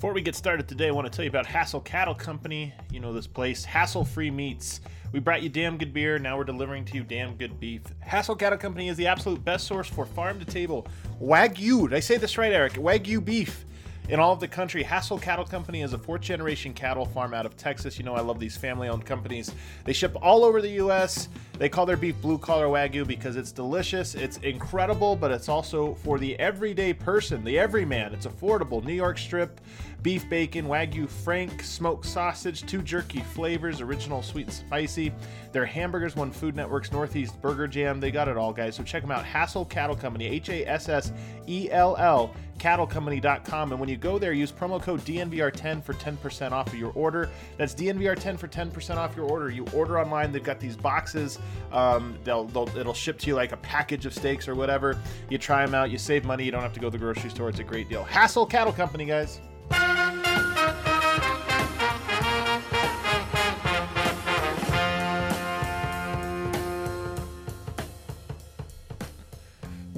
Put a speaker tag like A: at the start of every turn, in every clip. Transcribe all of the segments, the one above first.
A: Before we get started today, I want to tell you about Hassell Cattle Company. You know this place, hassle free meats. We brought you damn good beer, now we're delivering to you damn good beef. Hassell Cattle Company is the absolute best source for farm to table Wagyu. Did I say this right, Eric? Wagyu beef in all of the country. Hassell Cattle Company is a fourth generation cattle farm out of Texas. You know, I love these family owned companies. They ship all over the U.S. They call their beef blue collar Wagyu because it's delicious, it's incredible, but it's also for the everyday person, the everyman. It's affordable. New York strip, beef bacon, Wagyu Frank, smoked sausage, two jerky flavors, original sweet and spicy. Their hamburgers won Food Network's Northeast Burger Jam. They got it all, guys. So check them out. Hassell Cattle Company, H A S S E L L, cattlecompany.com. And when you go there, use promo code DNVR10 for 10% off of your order. That's DNVR10 for 10% off your order. You order online, they've got these boxes. Um, they'll, they'll it'll ship to you like a package of steaks or whatever. You try them out, you save money, you don't have to go to the grocery store. It's a great deal. Hassell Cattle Company, guys.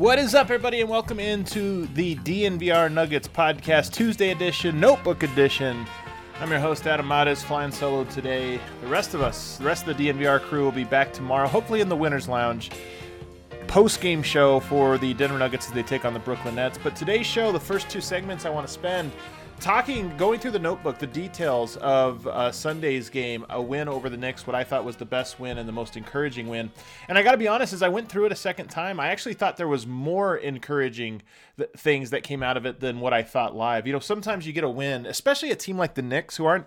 A: What is up, everybody, and welcome into the DNVR Nuggets podcast, Tuesday edition, Notebook edition. I'm your host, Adam Mares, flying solo today. The rest of us, the rest of the DNVR crew, will be back tomorrow, hopefully in the Winners Lounge. Post game show for the Denver Nuggets as they take on the Brooklyn Nets. But today's show, the first two segments I want to spend talking, going through the notebook, the details of uh, Sunday's game, a win over the Knicks, what I thought was the best win and the most encouraging win. And I got to be honest, as I went through it a second time, I actually thought there was more encouraging th- things that came out of it than what I thought live. You know, sometimes you get a win, especially a team like the Knicks, who aren't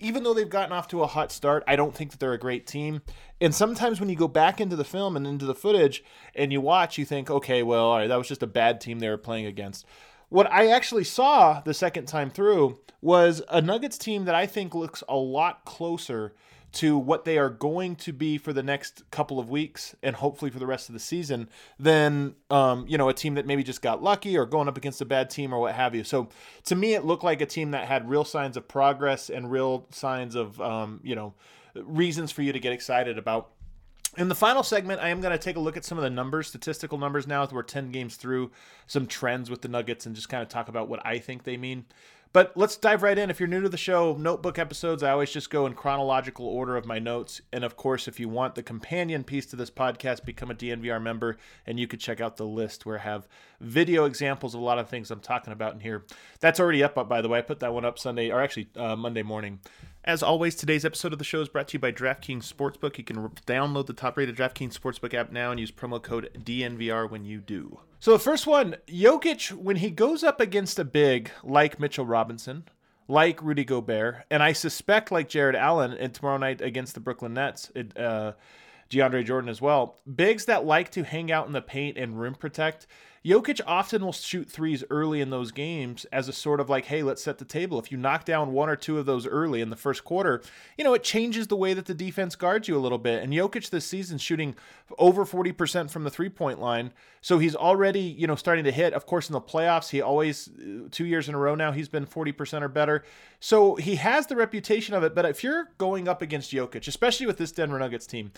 A: even though they've gotten off to a hot start, I don't think that they're a great team. And sometimes when you go back into the film and into the footage and you watch, you think, okay, well, all right, that was just a bad team they were playing against. What I actually saw the second time through was a Nuggets team that I think looks a lot closer to what they are going to be for the next couple of weeks and hopefully for the rest of the season than um, you know a team that maybe just got lucky or going up against a bad team or what have you. So to me, it looked like a team that had real signs of progress and real signs of um, you know reasons for you to get excited about in the final segment, I am going to take a look at some of the numbers, statistical numbers now as we're 10 games through, some trends with the Nuggets, and just kind of talk about what I think they mean. But let's dive right in. If you're new to the show, notebook episodes, I always just go in chronological order of my notes. And of course, if you want the companion piece to this podcast, become a DNVR member, and you could check out the list where I have video examples of a lot of things I'm talking about in here. That's already up, by the way. I put that one up Sunday, or actually uh, Monday morning. As always, today's episode of the show is brought to you by DraftKings Sportsbook. You can download the top rated DraftKings Sportsbook app now and use promo code DNVR when you do. So, the first one Jokic, when he goes up against a big like Mitchell Robinson, like Rudy Gobert, and I suspect like Jarrett Allen and tomorrow night against the Brooklyn Nets, it, uh, DeAndre Jordan as well, bigs that like to hang out in the paint and rim protect Jokic often will shoot threes early in those games as a sort of like, hey, let's set the table. If you knock down one or two of those early in the first quarter, you know, it changes the way that the defense guards you a little bit. And Jokic this season shooting over 40% from the three point line. So he's already, you know, starting to hit. Of course, in the playoffs, he always, uh, two years in a row now, he's been 40% or better. So he has the reputation of it. But if you're going up against Jokic, especially with this Denver Nuggets team,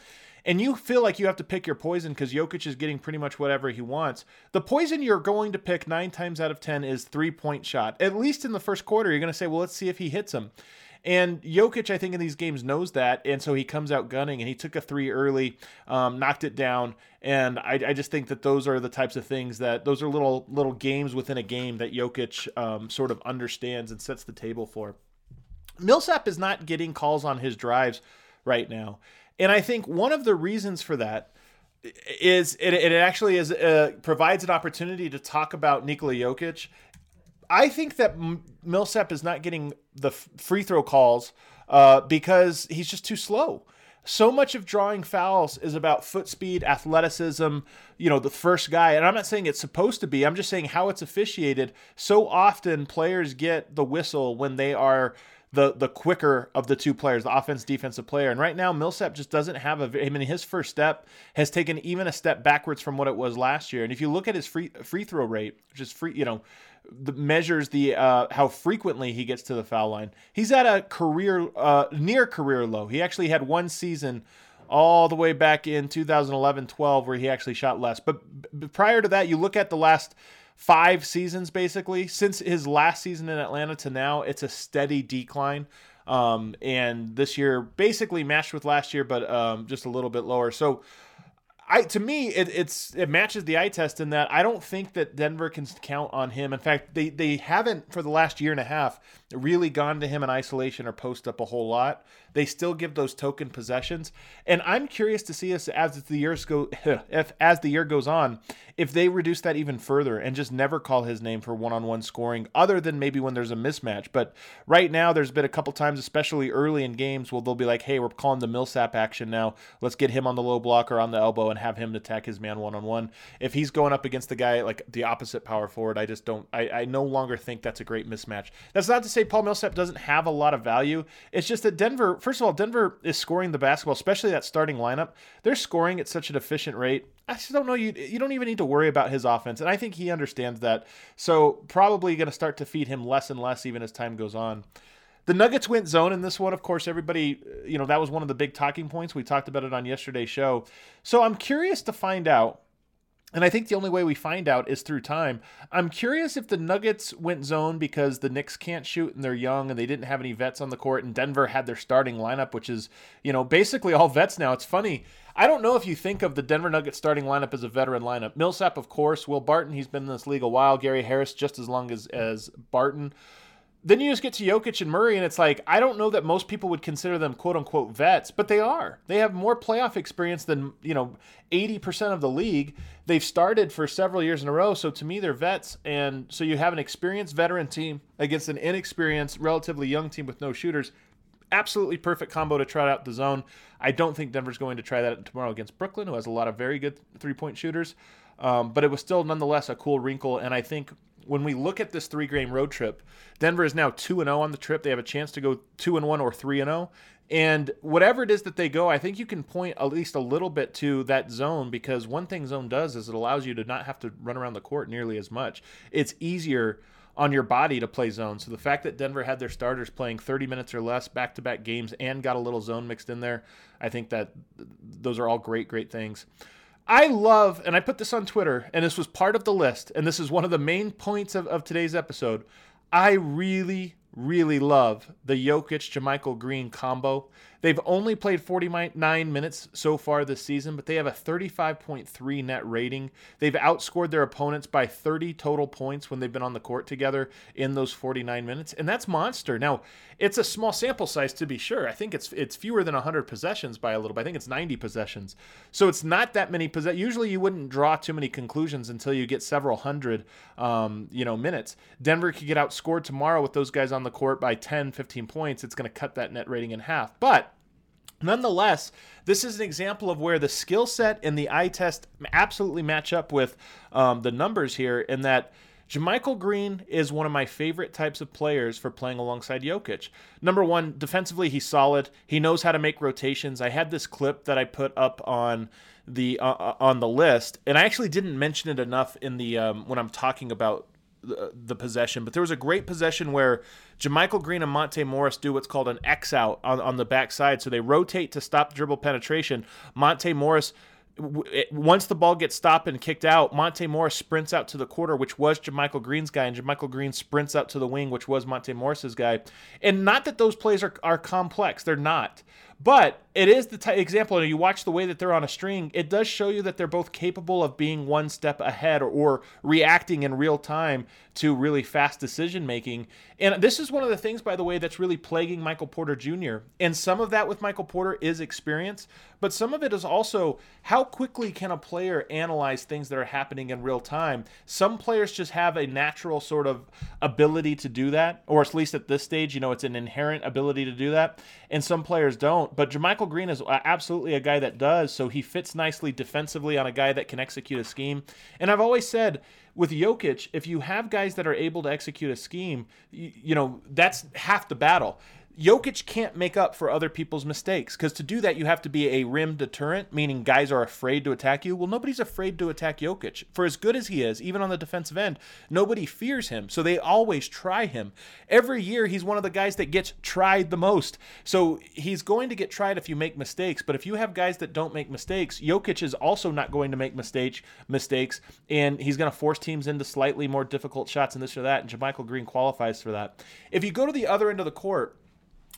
A: and you feel like you have to pick your poison because Jokic is getting pretty much whatever he wants, the poison you're going to pick nine times out of 10 is three point shot. At least in the first quarter, you're going to say, well, let's see if he hits him. And Jokic, I think, in these games knows that, and so he comes out gunning, and he took a three early, um, knocked it down, and I, I, just think that those are the types of things that those are little little games within a game that Jokic um, sort of understands and sets the table for. Millsap is not getting calls on his drives right now. And I think one of the reasons for that is it, it actually is uh, provides an opportunity to talk about Nikola Jokic. I think that Millsap is not getting the free throw calls uh, because he's just too slow. so much of drawing fouls is about foot speed, athleticism, you know, the first guy. And I'm not saying it's supposed to be, I'm just saying how it's officiated. So often players get the whistle when they are the the quicker of the two players, the offense defensive player. And right now, Millsap just doesn't have a. I mean, his first step has taken even a step backwards from what it was last year. And if you look at his free free throw rate, which is free, you know, the, measures the uh, how frequently he gets to the foul line. He's at a career uh, near career low. He actually had one season all the way back in 2011-12 where he actually shot less. But b- prior to that, you look at the last five seasons basically since his last season in Atlanta to now, it's a steady decline. Um, and this year basically matched with last year, but um, just a little bit lower. So I to me it, it's it matches the eye test in that I don't think that Denver can count on him. In fact, they they haven't for the last year and a half really gone to him in isolation or post up a whole lot. They still give those token possessions, and I'm curious to see us as the years go if as the year goes on if they reduce that even further and just never call his name for one-on-one scoring other than maybe when there's a mismatch. But right now there's been a couple times, especially early in games, where they'll be like, "Hey, we're calling the Millsap action now. Let's get him on the low block or on the elbow and have him attack his man one-on-one." If he's going up against the guy like the opposite power forward, I just don't. I, I no longer think that's a great mismatch. That's not to say Paul Millsap doesn't have a lot of value. It's just that Denver, first of all, Denver is scoring the basketball, especially that starting lineup. They're scoring at such an efficient rate. I just don't know you. You don't even need to worry about his offense, and I think he understands that. So probably going to start to feed him less and less even as time goes on. The Nuggets went zone in this one. Of course, everybody, uh, you know, that was one of the big talking points. We talked about it on yesterday's show. So I'm curious to find out and I think the only way we find out is through time. I'm curious if the Nuggets went zone because the Knicks can't shoot and they're young and they didn't have any vets on the court, and Denver had their starting lineup, which is, you know, basically all vets now. It's funny. I don't know if you think of the Denver Nuggets starting lineup as a veteran lineup. Millsap, of course, Will Barton, he's been in this league a while. Gary Harris, just as long as, as Barton then you just get to Jokic and Murray, and it's like I don't know that most people would consider them quote unquote vets, but they are. They have more playoff experience than you know eighty percent of the league. They've started for several years in a row, so to me they're vets. And so you have an experienced veteran team against an inexperienced, relatively young team with no shooters. Absolutely perfect combo to try out the zone. I don't think Denver's going to try that tomorrow against Brooklyn, who has a lot of very good three point shooters. Um, but it was still nonetheless a cool wrinkle, and I think when we look at this three game road trip, Denver is now 2 and 0 on the trip. They have a chance to go 2 and 1 or 3 and 0. And whatever it is that they go, I think you can point at least a little bit to that zone because one thing zone does is it allows you to not have to run around the court nearly as much. It's easier on your body to play zone. So the fact that Denver had their starters playing 30 minutes or less back to back games and got a little zone mixed in there, I think that those are all great, great things. I love, and I put this on Twitter, and this was part of the list, and this is one of the main points of, of today's episode. I really, really love the Jokic JaMychal Green combo. They've only played 49 minutes so far this season, but they have a 35.3 net rating. They've outscored their opponents by 30 total points when they've been on the court together in those 49 minutes, and that's monster. Now, it's a small sample size to be sure. I think it's it's fewer than 100 possessions by a little bit. I think it's 90 possessions. So it's not that many possessions. Usually you wouldn't draw too many conclusions until you get several hundred um, you know, minutes. Denver could get outscored tomorrow with those guys on the court by 10, 15 points. It's going to cut that net rating in half. But Nonetheless, this is an example of where the skill set and the eye test absolutely match up with um, the numbers here, in that JaMychal Green is one of my favorite types of players for playing alongside Jokic. Number one, defensively, he's solid. He knows how to make rotations. I had this clip that I put up on the uh, uh on the list, and I actually didn't mention it enough in the um, when I'm talking about the, the possession. But there was a great possession where JaMychal Green and Monte Morris do what's called an X out on, on the backside. So they rotate to stop dribble penetration. Monte Morris once the ball gets stopped and kicked out, Monte Morris sprints out to the quarter, which was JaMychal Green's guy, and JaMychal Green sprints out to the wing, which was Monte Morris's guy. And not that those plays are, are complex, they're not. But it is the t- example, and you watch the way that they're on a string, it does show you that they're both capable of being one step ahead or, or reacting in real time to really fast decision making. And this is one of the things, by the way, that's really plaguing Michael Porter Jr. And some of that with Michael Porter is experience, but some of it is also how quickly can a player analyze things that are happening in real time. Some players just have a natural sort of ability to do that, or at least at this stage, you know, it's an inherent ability to do that. And some players don't. But JaMychal Green is uh, absolutely a guy that does. So he fits nicely defensively on a guy that can execute a scheme. And I've always said with Jokic, if you have guys that are able to execute a scheme, you, you know, that's half the battle. Jokic can't make up for other people's mistakes because to do that, you have to be a rim deterrent, meaning guys are afraid to attack you. Well, nobody's afraid to attack Jokic. For as good as he is, even on the defensive end, nobody fears him. So they always try him. Every year, he's one of the guys that gets tried the most. So he's going to get tried if you make mistakes. But if you have guys that don't make mistakes, Jokic is also not going to make mistake, mistakes, and he's going to force teams into slightly more difficult shots and this or that. And JaMychal Green qualifies for that. If you go to the other end of the court,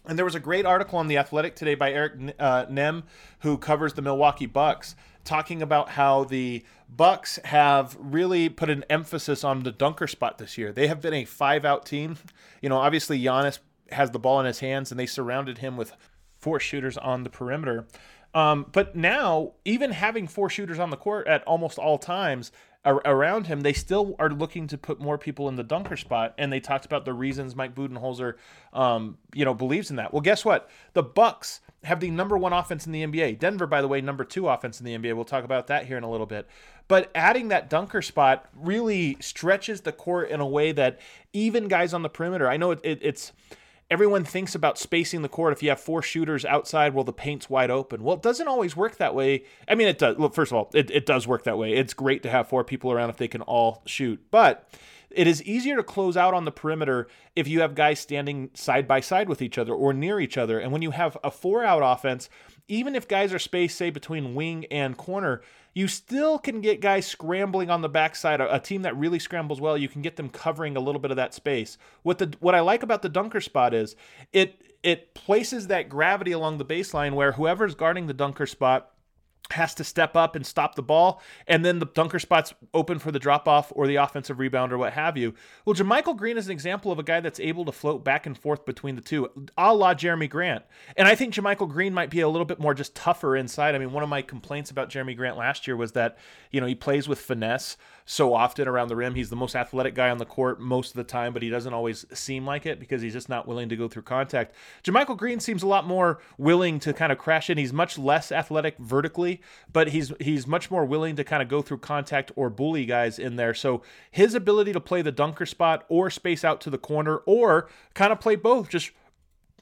A: and there was a great article on The Athletic today by Eric uh, Nehm, who covers the Milwaukee Bucks, talking about how the Bucks have really put an emphasis on the dunker spot this year. They have been a five out team. You know, obviously Giannis has the ball in his hands, and they surrounded him with four shooters on the perimeter. Um, but now, even having four shooters on the court at almost all times, around him, they still are looking to put more people in the dunker spot. And they talked about the reasons Mike Budenholzer, um, you know, believes in that. Well, guess what? The Bucks have the number one offense in the NBA. Denver, by the way, number two offense in the NBA. We'll talk about that here in a little bit. But adding that dunker spot really stretches the court in a way that even guys on the perimeter. I know it, it, it's everyone thinks about spacing the court if you have four shooters outside well the paint's wide open. Well it doesn't always work that way. I mean it does well, first of all it, it does work that way. It's great to have four people around if they can all shoot but it is easier to close out on the perimeter if you have guys standing side by side with each other or near each other. And when you have a four out offense even if guys are spaced say between wing and corner you still can get guys scrambling on the backside. A, team that really scrambles well, you can get them covering a little bit of that space. What the what I like about the dunker spot is it it places that gravity along the baseline where whoever's guarding the dunker spot has to step up and stop the ball, and then the dunker spot's open for the drop off or the offensive rebound or what have you. Well, JaMychal Green is an example of a guy that's able to float back and forth between the two, a la Jerami Grant. And I think JaMychal Green might be a little bit more just tougher inside. I mean, one of my complaints about Jerami Grant last year was that, you know, he plays with finesse so often around the rim. He's the most athletic guy on the court most of the time, but he doesn't always seem like it because he's just not willing to go through contact. JaMychal Green seems a lot more willing to kind of crash in. He's much less athletic vertically, but he's he's much more willing to kind of go through contact or bully guys in there. So his ability to play the dunker spot or space out to the corner or kind of play both, just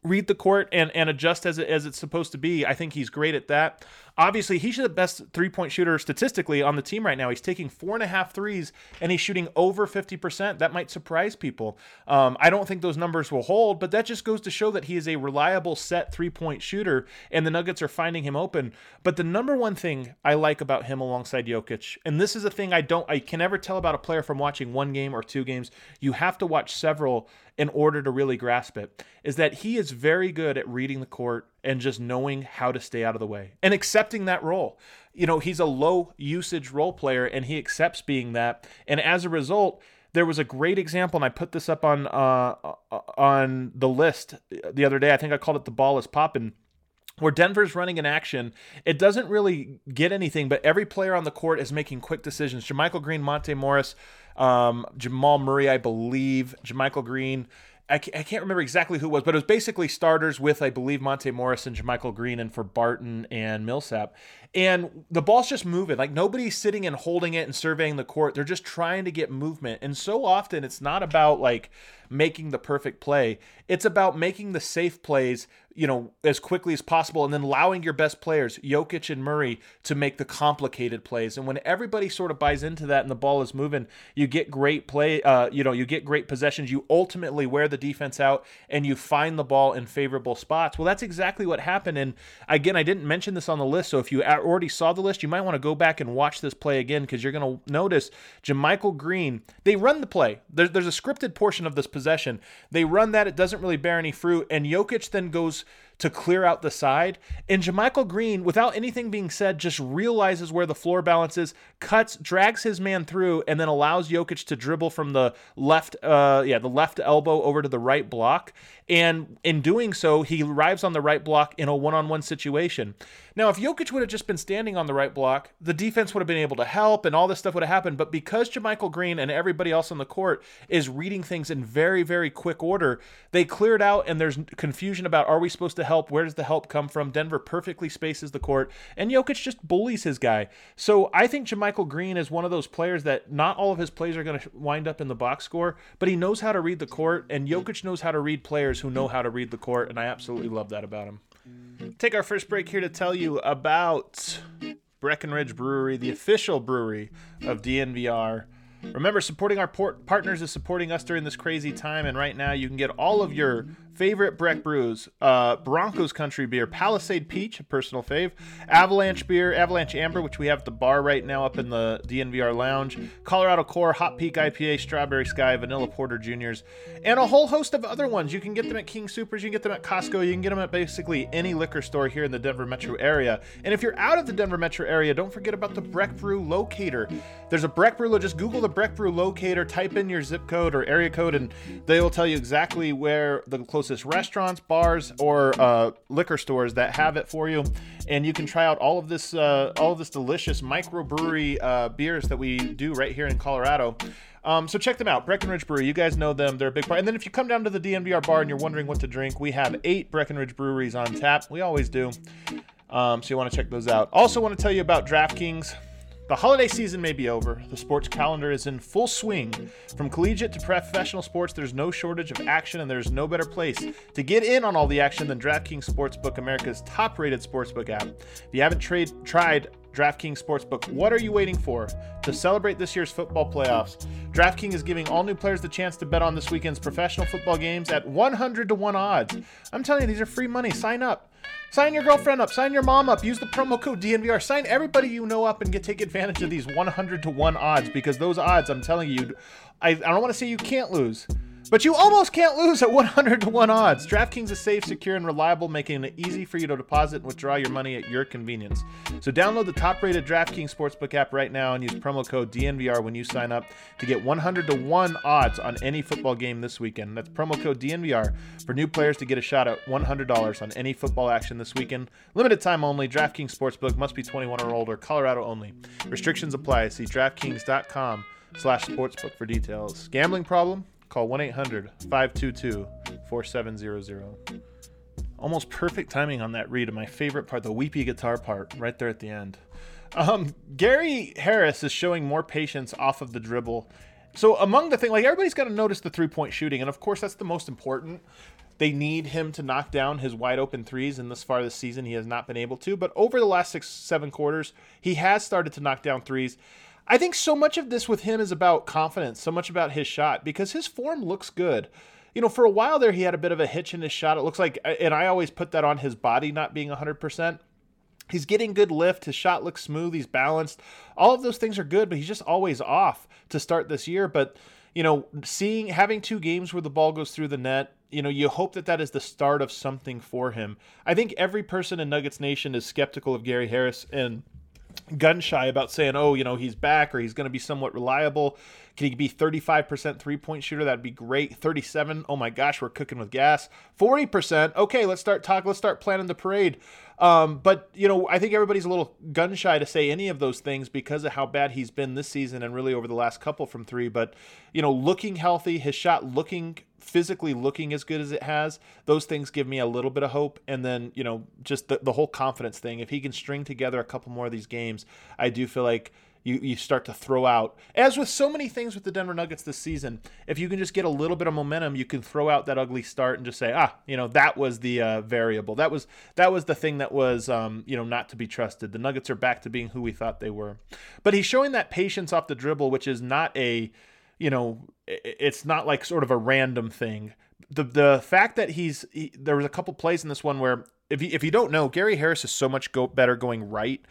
A: read the court and, and adjust as, it, as it's supposed to be. I think he's great at that. Obviously, he's the best three point shooter statistically on the team right now. He's taking four and a half threes and he's shooting over 50%. That might surprise people. Um, I don't think those numbers will hold, but that just goes to show that he is a reliable set three point shooter and the Nuggets are finding him open. But the number one thing I like about him alongside Jokic, and this is a thing I don't, I can never tell about a player from watching one game or two games. You have to watch several in order to really grasp it, is that he is very good at reading the court and just knowing how to stay out of the way and accepting that role. You know, he's a low usage role player and he accepts being that. And as a result, there was a great example, and I put this up on uh, uh on the list the other day. I think I called it "the ball is popping." where Denver's running an action, it doesn't really get anything, but every player on the court is making quick decisions. JaMychal Green, Monte Morris, um, Jamal Murray, I believe, JaMychal Green, I can't remember exactly who it was, but it was basically starters with, I believe, Monte Morris and JaMychal Green and for Barton and Millsap. And the ball's just moving. Like nobody's sitting and holding it and surveying the court. They're just trying to get movement. And so often it's not about like making the perfect play. It's about making the safe plays, you know, as quickly as possible and then allowing your best players, Jokic and Murray, to make the complicated plays. And when everybody sort of buys into that and the ball is moving, you get great play, uh, you know, you get great possessions. You ultimately wear the defense out and you find the ball in favorable spots. Well, that's exactly what happened. And again, I didn't mention this on the list. So if you already saw the list, you might want to go back and watch this play again because you're going to notice JaMychal Green, they run the play. There's, there's a scripted portion of this possession. They run that, it doesn't really bear any fruit. And Jokic then goes to clear out the side. And JaMychal Green, without anything being said, just realizes where the floor balance is, cuts, drags his man through, and then allows Jokic to dribble from the left, uh, yeah, the left elbow over to the right block. And in doing so, he arrives on the right block in a one-on-one situation. Now, if Jokic would have just been standing on the right block, the defense would have been able to help and all this stuff would have happened. But because JaMychal Green and everybody else on the court is reading things in very, very quick order, they cleared out and there's confusion about are we supposed to help? Where does the help come from? Denver perfectly spaces the court, and Jokic just bullies his guy. So I think JaMychal Green is one of those players that not all of his plays are going to wind up in the box score, but he knows how to read the court, and Jokic knows how to read players who know how to read the court, and I absolutely love that about him. Take our first break here to tell you about Breckenridge Brewery, the official brewery of DNVR. Remember, supporting our port- partners is supporting us during this crazy time, and right now you can get all of your favorite Breck brews uh, Broncos Country Beer, Palisade Peach, a personal fave, Avalanche Beer, Avalanche Amber, which we have at the bar right now up in the DNVR Lounge, Colorado Core, Hot Peak IPA, Strawberry Sky, Vanilla Porter Juniors, and a whole host of other ones. You can get them at King Supers, you can get them at Costco, you can get them at basically any liquor store here in the Denver metro area. And if you're out of the Denver metro area, don't forget about the Breck Brew Locator. There's a Breck Brew, just Google the Breck Brew Locator, type in your zip code or area code, and they will tell you exactly where the closest restaurants, bars, or uh, liquor stores that have it for you. And you can try out all of this, uh, all of this delicious microbrewery uh, beers that we do right here in Colorado. Um, so check them out, Breckenridge Brewery. You guys know them; they're a big part. And then if you come down to the DNVR bar and you're wondering what to drink, we have eight Breckenridge breweries on tap. We always do. Um, so you want to check those out. Also, want to tell you about DraftKings. The holiday season may be over. The sports calendar is in full swing. From collegiate to professional sports, there's no shortage of action, and there's no better place to get in on all the action than DraftKings Sportsbook, America's top rated sportsbook app. If you haven't trade, tried DraftKings Sportsbook, what are you waiting for? To celebrate this year's football playoffs, DraftKings is giving all new players the chance to bet on this weekend's professional football games at 100 to 1 odds. I'm telling you, these are free money. Sign up. Sign your girlfriend up, sign your mom up, use the promo code DNVR, sign everybody you know up and get take advantage of these 100 to 1 odds because those odds, I'm telling you, I, I don't want to say you can't lose, but you almost can't lose at 100 to 1 odds. DraftKings is safe, secure, and reliable, making it easy for you to deposit and withdraw your money at your convenience. So download the top-rated DraftKings Sportsbook app right now and use promo code DNVR when you sign up to get 100 to 1 odds on any football game this weekend. That's promo code DNVR for new players to get a shot at $100 on any football action this weekend. Limited time only. DraftKings Sportsbook must be 21 or older. Colorado only. Restrictions apply. See DraftKings.com slash sportsbook for details. Gambling problem? Call 1 800 522 4700. Almost perfect timing on that read of my favorite part, the weepy guitar part, right there at the end. Um, Gary Harris is showing more patience off of the dribble. So, among the thing, like everybody's got to notice the three point shooting, and of course, that's the most important. They need him to knock down his wide open threes, and thus far this season, he has not been able to. But over the last six, seven quarters, he has started to knock down threes. I think so much of this with him is about confidence, so much about his shot because his form looks good. You know, for a while there, he had a bit of a hitch in his shot. It looks like, uh, and I always put that on his body not being 100%. He's getting good lift. His shot looks smooth. He's balanced. All of those things are good, but he's just always off to start this year. But, you know, seeing, having two games where the ball goes through the net, you know, you hope that that is the start of something for him. I think every person in Nuggets Nation is skeptical of Gary Harris and gun shy about saying, oh, you know, he's back or he's going to be somewhat reliable. Can he be 35% three point shooter? That'd be great. 37, oh my gosh, we're cooking with gas. 40%, okay, let's start talking. Let's start planning the parade. Um, but you know, I think everybody's a little gun shy to say any of those things because of how bad he's been this season and really over the last couple from three. But you know, looking healthy, his shot looking physically looking as good as it has, those things give me a little bit of hope. And then, you know, just the, the whole confidence thing. If he can string together a couple more of these games, I do feel like you, you start to throw out. As with so many things with the Denver Nuggets this season, if you can just get a little bit of momentum, you can throw out that ugly start and just say, ah, you know, that was the uh, variable. That was that was the thing that was, um, you know, not to be trusted. The Nuggets are back to being who we thought they were. But he's showing that patience off the dribble, which is not a you know, it's not like sort of a random thing. The the fact that he's he, there was a couple plays in this one where if you, if you don't know, Gary Harris is so much go better going right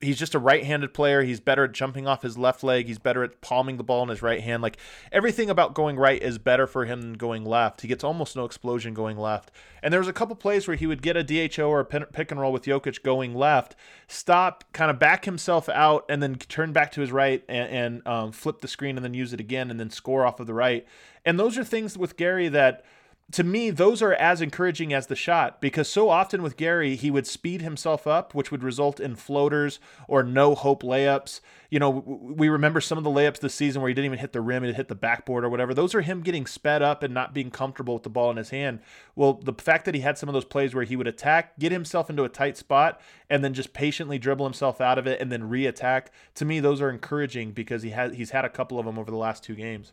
A: he's just a right-handed player. He's better at jumping off his left leg. He's better at palming the ball in his right hand. Like everything about going right is better for him than going left. He gets almost no explosion going left. And there was a couple plays where he would get a DHO or a pick and roll with Jokic going left, stop, kind of back himself out, and then turn back to his right and, and um, flip the screen and then use it again and then score off of the right. And those are things with Gary that to me, those are as encouraging as the shot because so often with Gary, he would speed himself up, which would result in floaters or no hope layups. You know, we remember some of the layups this season where he didn't even hit the rim, it hit the backboard or whatever. Those are him getting sped up and not being comfortable with the ball in his hand. Well, the fact that he had some of those plays where he would attack, get himself into a tight spot, and then just patiently dribble himself out of it and then re-attack, to me, those are encouraging because he has he's had a couple of them over the last two games.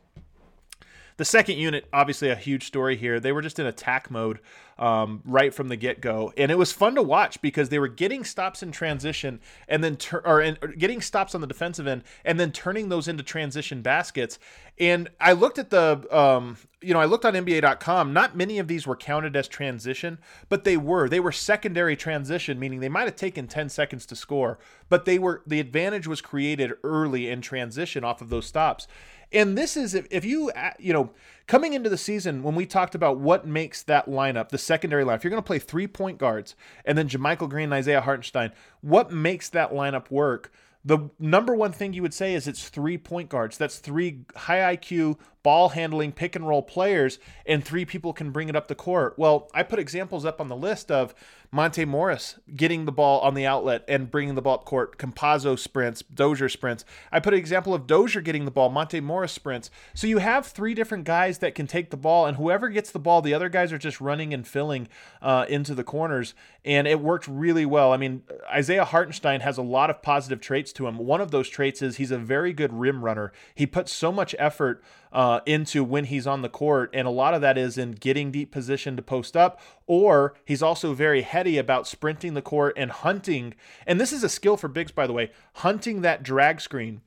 A: The second unit, obviously a huge story here. They were just in attack mode um, right from the get go, and it was fun to watch because they were getting stops in transition and then tur- or, in, or getting stops on the defensive end and then turning those into transition baskets. And I looked at the, um, you know, I looked on NBA.com. Not many of these were counted as transition, but they were. They were secondary transition, meaning they might have taken 10 seconds to score, but they were the advantage was created early in transition off of those stops. And this is if, if you uh, you know coming into the season when we talked about what makes that lineup the secondary line. If you're going to play three point guards and then JaMychal Green and Isaiah Hartenstein, what makes that lineup work? The number one thing you would say is it's three point guards. That's three high IQ ball handling pick and roll players, and three people can bring it up the court. Well, I put examples up on the list of Monte Morris getting the ball on the outlet and bringing the ball up court, Campazzo sprints, Dozier sprints. I put an example of Dozier getting the ball, Monte Morris sprints. So you have three different guys that can take the ball, and whoever gets the ball, the other guys are just running and filling uh, into the corners, and it worked really well. I mean, Isaiah Hartenstein has a lot of positive traits to him. One of those traits is he's a very good rim runner. He puts so much effort uh, into when he's on the court. And a lot of that is in getting deep position to post up, or he's also very heady about sprinting the court and hunting. And this is a skill for bigs, by the way, hunting that drag screen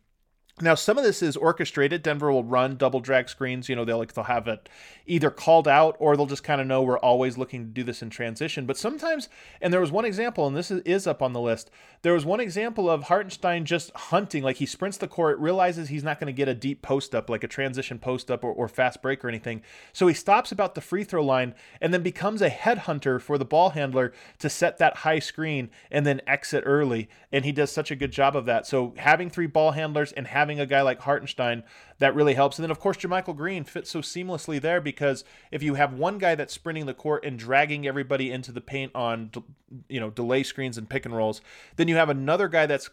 A: now, some of this is orchestrated. Denver will run double drag screens. You know, they'll like they'll have it either called out or they'll just kind of know we're always looking to do this in transition. But sometimes, and there was one example, and this is, up on the list. There was one example of Hartenstein just hunting, like he sprints the court, realizes he's not going to get a deep post up, like a transition post up or, or fast break or anything. So he stops about the free throw line and then becomes a headhunter for the ball handler to set that high screen and then exit early. And he does such a good job of that. So having three ball handlers and having having a guy like Hartenstein that really helps. And then, of course, JaMychal Green fits so seamlessly there because if you have one guy that's sprinting the court and dragging everybody into the paint on, you know, delay screens and pick and rolls, then you have another guy that's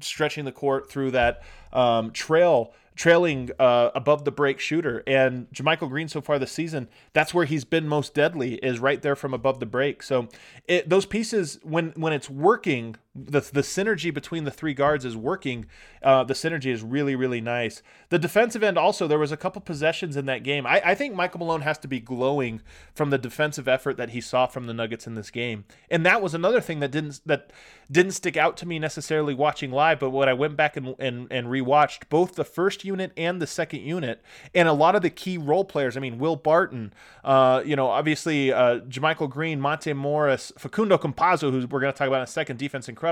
A: stretching the court through that um, trail trailing uh, above the break shooter. And JaMychal Green so far this season, that's where he's been most deadly is right there from above the break. So it, those pieces, when when it's working, the the synergy between the three guards is working. Uh, the synergy is really really nice. The defensive end also there was a couple possessions in that game. I, I think Michael Malone has to be glowing from the defensive effort that he saw from the Nuggets in this game. And that was another thing that didn't that didn't stick out to me necessarily watching live, but when I went back and and, and rewatched both the first unit and the second unit, and a lot of the key role players. I mean, Will Barton, uh, you know, obviously uh, JaMychal Green, Monte Morris, Facundo Campazzo, who we're going to talk about in a second, defense incredible.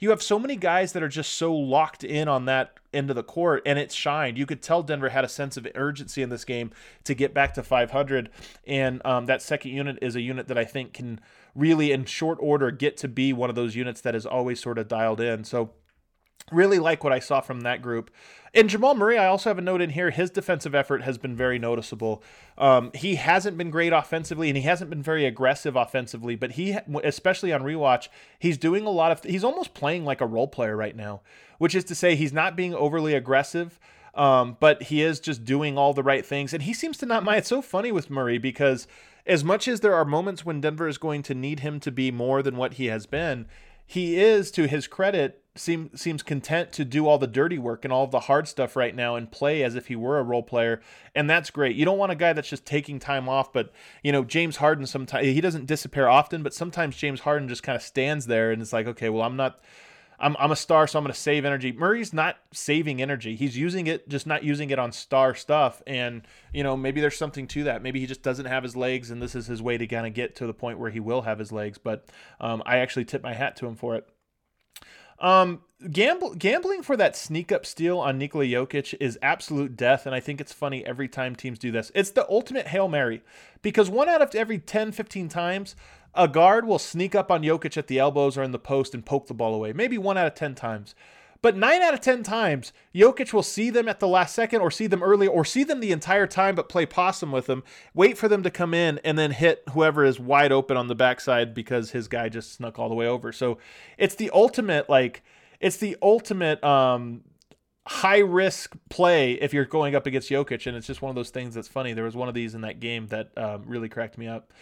A: You have so many guys that are just so locked in on that end of the court, and it shined. You could tell Denver had a sense of urgency in this game to get back to 500, and um, that second unit is a unit that I think can really, in short order, get to be one of those units that is always sort of dialed in. So really like what I saw from that group. And Jamal Murray, I also have a note in here. His defensive effort has been very noticeable. Um, he hasn't been great offensively, and he hasn't been very aggressive offensively. But he, especially on rewatch, he's doing a lot of. He's almost playing like a role player right now, which is to say, he's not being overly aggressive. Um, but he is just doing all the right things, and he seems to not mind. It's so funny with Murray because as much as there are moments when Denver is going to need him to be more than what he has been, he is, to his credit, seem, seems content to do all the dirty work and all the hard stuff right now and play as if he were a role player. And that's great. You don't want a guy that's just taking time off, but, you know, James Harden sometimes, he doesn't disappear often, but sometimes James Harden just kind of stands there and it's like, okay, well, I'm not. I'm, I'm a star, so I'm going to save energy. Murray's not saving energy. He's using it, just not using it on star stuff. And, you know, maybe there's something to that. Maybe he just doesn't have his legs, and this is his way to kind of get to the point where he will have his legs. But um, I actually tip my hat to him for it. Um, gamble, gambling for that sneak up steal on Nikola Jokic is absolute death, and I think it's funny every time teams do this. It's the ultimate Hail Mary because one out of every 10, 15 times, a guard will sneak up on Jokic at the elbows or in the post and poke the ball away. Maybe one out of 10 times. But nine out of 10 times, Jokic will see them at the last second or see them early or see them the entire time but play possum with them, wait for them to come in, and then hit whoever is wide open on the backside because his guy just snuck all the way over. So it's the ultimate, like, it's the ultimate um, high risk play if you're going up against Jokic. And it's just one of those things that's funny. There was one of these in that game that um, really cracked me up.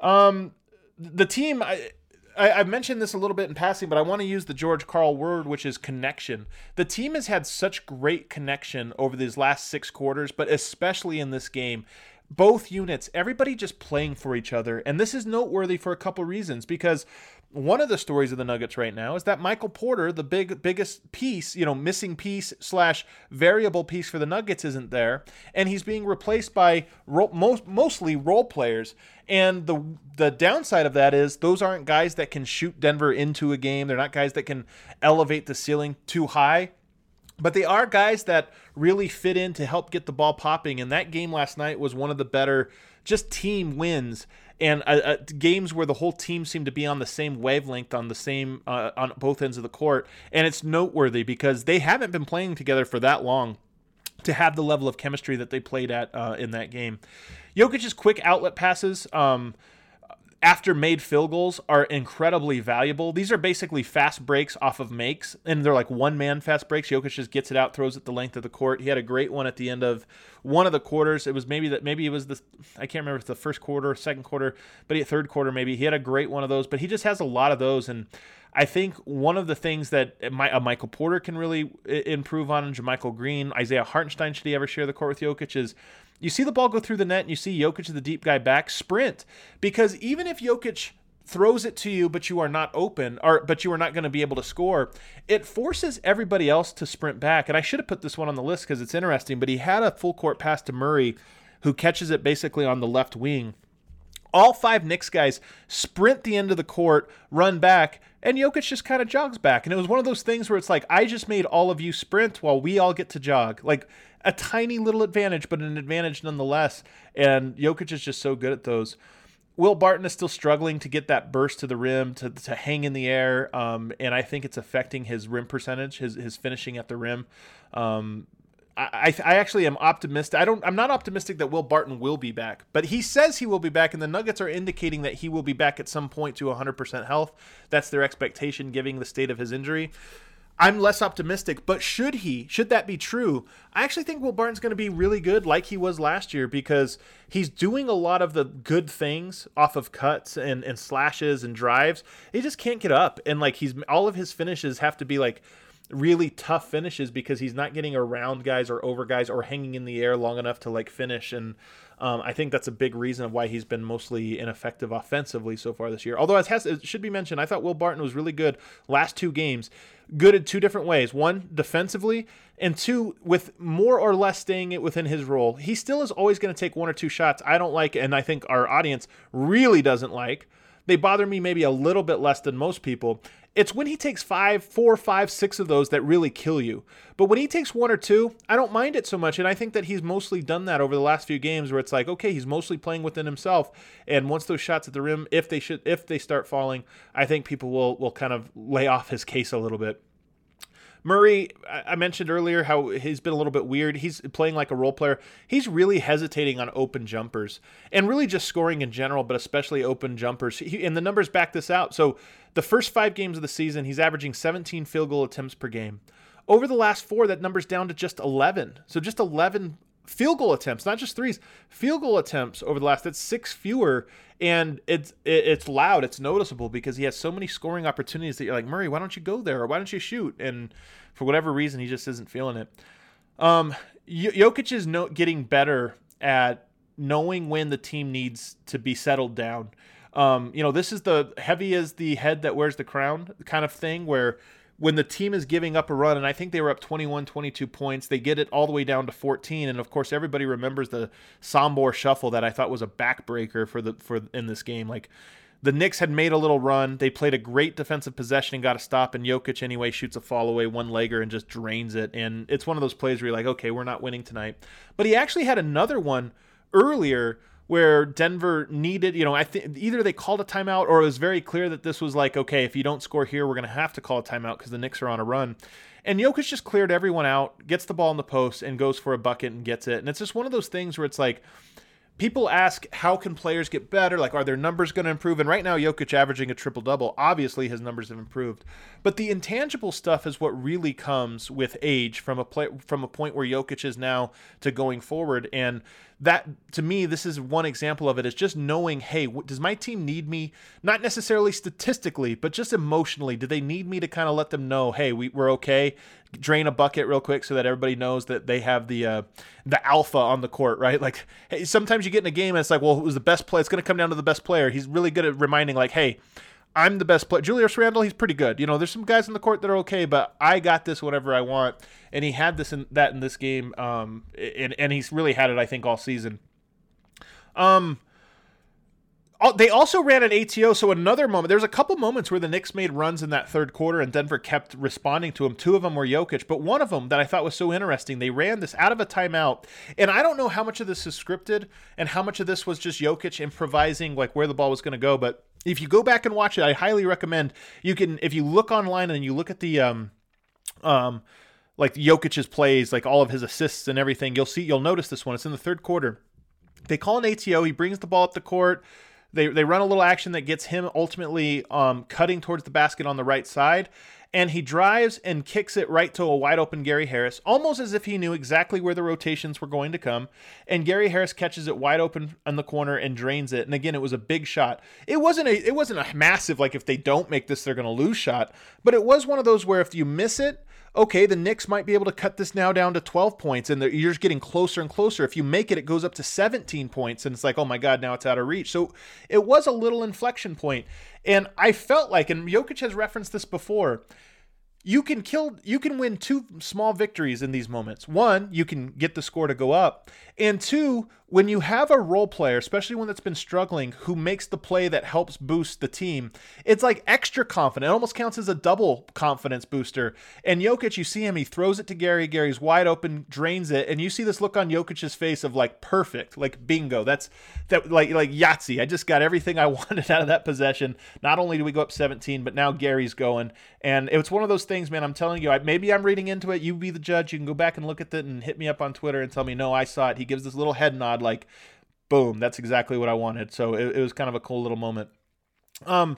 A: Um, the team. I, I, have mentioned this a little bit in passing, but I want to use the George Karl word, which is connection. The team has had such great connection over these last six quarters, but especially in this game. Both units, everybody just playing for each other. And this is noteworthy for a couple reasons because one of the stories of the Nuggets right now is that Michael Porter, the big biggest piece, you know, missing piece slash variable piece for the Nuggets, isn't there, and he's being replaced by ro- most mostly role players. And the the downside of that is those aren't guys that can shoot Denver into a game. They're not guys that can elevate the ceiling too high. But they are guys that really fit in to help get the ball popping. And that game last night was one of the better just team wins. And uh, uh, games where the whole team seemed to be on the same wavelength on the same uh, on both ends of the court. And it's noteworthy because they haven't been playing together for that long to have the level of chemistry that they played at uh, in that game. Jokic's quick outlet passes. Um, after made field goals are incredibly valuable. These are basically fast breaks off of makes, and they're like one man fast breaks. Jokic just gets it out, throws it the length of the court. He had a great one at the end of one of the quarters. It was maybe that maybe it was the I can't remember if the first quarter, second quarter, but third quarter maybe. He had a great one of those, but he just has a lot of those and I think one of the things that a Michael Porter can really improve on, and JaMychal Green, Isaiah Hartenstein, should he ever share the court with Jokic, is you see the ball go through the net and you see Jokic, the deep guy, back sprint. Because even if Jokic throws it to you, but you are not open, or but you are not going to be able to score, it forces everybody else to sprint back. And I should have put this one on the list because it's interesting, but he had a full court pass to Murray, who catches it basically on the left wing. All five Knicks guys sprint the end of the court, run back, and Jokic just kind of jogs back. And it was one of those things where it's like, I just made all of you sprint while we all get to jog. Like a tiny little advantage, but an advantage nonetheless. And Jokic is just so good at those. Will Barton is still struggling to get that burst to the rim to, to hang in the air, um, and I think it's affecting his rim percentage, his his finishing at the rim. Um, I, I actually am optimistic. I don't. I'm not optimistic that Will Barton will be back, but he says he will be back, and the Nuggets are indicating that he will be back at some point to 100% health. That's their expectation, given the state of his injury. I'm less optimistic, but should he, should that be true, I actually think Will Barton's going to be really good like he was last year because he's doing a lot of the good things off of cuts and, and slashes and drives. He just can't get up. And like he's all of his finishes have to be like really tough finishes because he's not getting around guys or over guys or hanging in the air long enough to like finish and um, I think that's a big reason of why he's been mostly ineffective offensively so far this year. Although it, has, it should be mentioned, I thought Will Barton was really good last two games. Good in two different ways. One, defensively, and two, with more or less staying it within his role. He still is always going to take one or two shots I don't like, and I think our audience really doesn't like. They bother me maybe a little bit less than most people. It's when he takes five, four, five, six of those that really kill you. But when he takes one or two, I don't mind it so much. And I think that he's mostly done that over the last few games where it's like, okay, he's mostly playing within himself. And once those shots at the rim, if they should if they start falling, I think people will will kind of lay off his case a little bit. Murray, I mentioned earlier how he's been a little bit weird. He's playing like a role player. He's really hesitating on open jumpers and really just scoring in general, but especially open jumpers. He, and the numbers back this out. So the first five games of the season, he's averaging 17 field goal attempts per game. Over the last four, that number's down to just 11. So just 11 field goal attempts, not just threes, field goal attempts over the last. That's six fewer, and it's it's loud. It's noticeable because he has so many scoring opportunities that you're like Murray, why don't you go there or why don't you shoot? And for whatever reason, he just isn't feeling it. Um, Jokic is no, getting better at knowing when the team needs to be settled down. Um, you know, this is the heavy as the head that wears the crown kind of thing where when the team is giving up a run, and I think they were up 21, 22 points, they get it all the way down to 14. And of course, everybody remembers the Sombor shuffle that I thought was a backbreaker for the for in this game. Like the Knicks had made a little run. They played a great defensive possession and got a stop. And Jokic, anyway, shoots a fall away one legger and just drains it. And it's one of those plays where you're like, okay, we're not winning tonight. But he actually had another one earlier where Denver needed, you know, I think either they called a timeout or it was very clear that this was like, okay, if you don't score here, we're going to have to call a timeout because the Knicks are on a run. And Jokic just cleared everyone out, gets the ball in the post, and goes for a bucket and gets it. And it's just one of those things where it's like, people ask how can players get better like are their numbers going to improve and right now Jokic averaging a triple double obviously his numbers have improved but the intangible stuff is what really comes with age from a play from a point where Jokic is now to going forward and that to me this is one example of it is just knowing hey does my team need me? Not necessarily statistically but just emotionally do they need me to kind of let them know hey we, we're okay? Drain a bucket real quick so that everybody knows that they have the uh, the alpha on the court right? Like hey, sometimes you get in a game and it's like well who's the best player it's going to come down to the best player. He's really good at reminding like hey I'm the best player. Julius Randle, he's pretty good. You know, there's some guys in the court that are okay, but I got this whenever I want. And he had this and that in this game, um, and and he's really had it, I think, all season. Um, they also ran an ATO, so another moment. There's a couple moments where the Knicks made runs in that third quarter, and Denver kept responding to them. Two of them were Jokic, but one of them that I thought was so interesting, they ran this out of a timeout, and I don't know how much of this is scripted and how much of this was just Jokic improvising, like where the ball was going to go, but if you go back and watch it, I highly recommend you can if you look online and you look at the um um like Jokic's plays, like all of his assists and everything, you'll see you'll notice this one. It's in the third quarter. They call an ATO, he brings the ball up the court. They, they run a little action that gets him ultimately um, cutting towards the basket on the right side and he drives and kicks it right to a wide open Gary Harris, almost as if he knew exactly where the rotations were going to come. And Gary Harris catches it wide open in the corner and drains it. And again, it was a big shot. It wasn't a it wasn't a massive like if they don't make this they're going to lose shot, but it was one of those where if you miss it, okay, the Knicks might be able to cut this now down to 12 points, and you're just getting closer and closer. If you make it, it goes up to 17 points, and it's like, oh my God, now it's out of reach. So it was a little inflection point. And I felt like, and Jokic has referenced this before, you can kill you can win two small victories in these moments. One, you can get the score to go up, and two, when you have a role player, especially one that's been struggling, who makes the play that helps boost the team, it's like extra confident. It almost counts as a double confidence booster. And Jokic, you see him, he throws it to Gary. Gary's wide open, drains it, and you see this look on Jokic's face of like perfect, like bingo. That's that like like Yahtzee. I just got everything I wanted out of that possession. Not only do we go up 17, but now Gary's going, and it's one of those things, man. I'm telling you, I, maybe I'm reading into it. You be the judge. You can go back and look at it and hit me up on Twitter and tell me no, I saw it. He gives this little head nod like, boom, that's exactly what I wanted. So it, it was kind of a cool little moment. Um,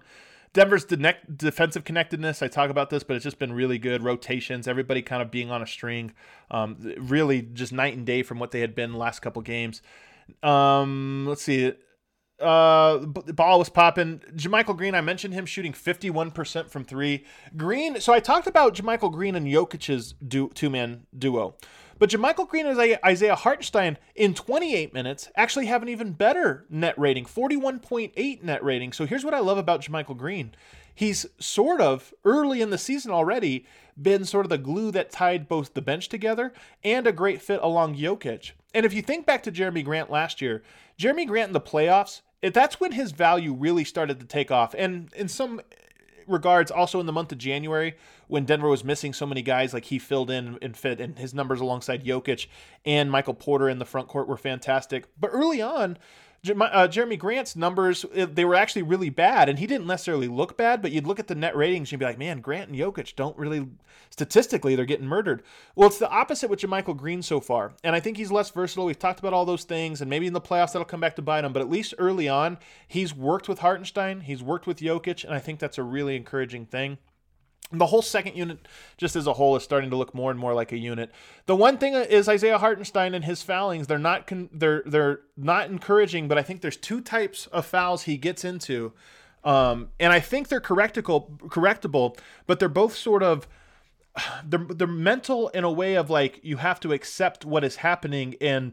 A: Denver's de- defensive connectedness, I talk about this, but it's just been really good. Rotations, everybody kind of being on a string. Um, really just night and day from what they had been the last couple games. Um, let's see. Uh, the ball was popping. JaMychal Green, I mentioned him shooting 51% from three. Green, so I talked about JaMychal Green and Jokic's du- two man duo. But JaMychal Green and Isaiah Hartenstein in 28 minutes actually have an even better net rating, 41.8 net rating. So here's what I love about JaMychal Green. He's sort of early in the season already been sort of the glue that tied both the bench together and a great fit along Jokic. And if you think back to Jerami Grant last year, Jerami Grant in the playoffs, that's when his value really started to take off. And in some regards, also in the month of January, when Denver was missing so many guys, like he filled in and fit, and his numbers alongside Jokic and Michael Porter in the front court were fantastic. But early on, uh, Jerami Grant's numbers uh, they were actually really bad, and he didn't necessarily look bad. But you'd look at the net ratings, and you'd be like, "Man, Grant and Jokic don't really statistically they're getting murdered." Well, it's the opposite with JaMychal Green so far, and I think he's less versatile. We've talked about all those things, and maybe in the playoffs that'll come back to bite him. But at least early on, he's worked with Hartenstein, he's worked with Jokic, and I think that's a really encouraging thing the whole second unit just as a whole is starting to look more and more like a unit. The one thing is isaiah hartenstein and his foulings they're not con- they're they're not encouraging but i think there's two types of fouls he gets into. Um, and i think they're correctable correctable but they're both sort of they're, they're mental in a way of like you have to accept what is happening and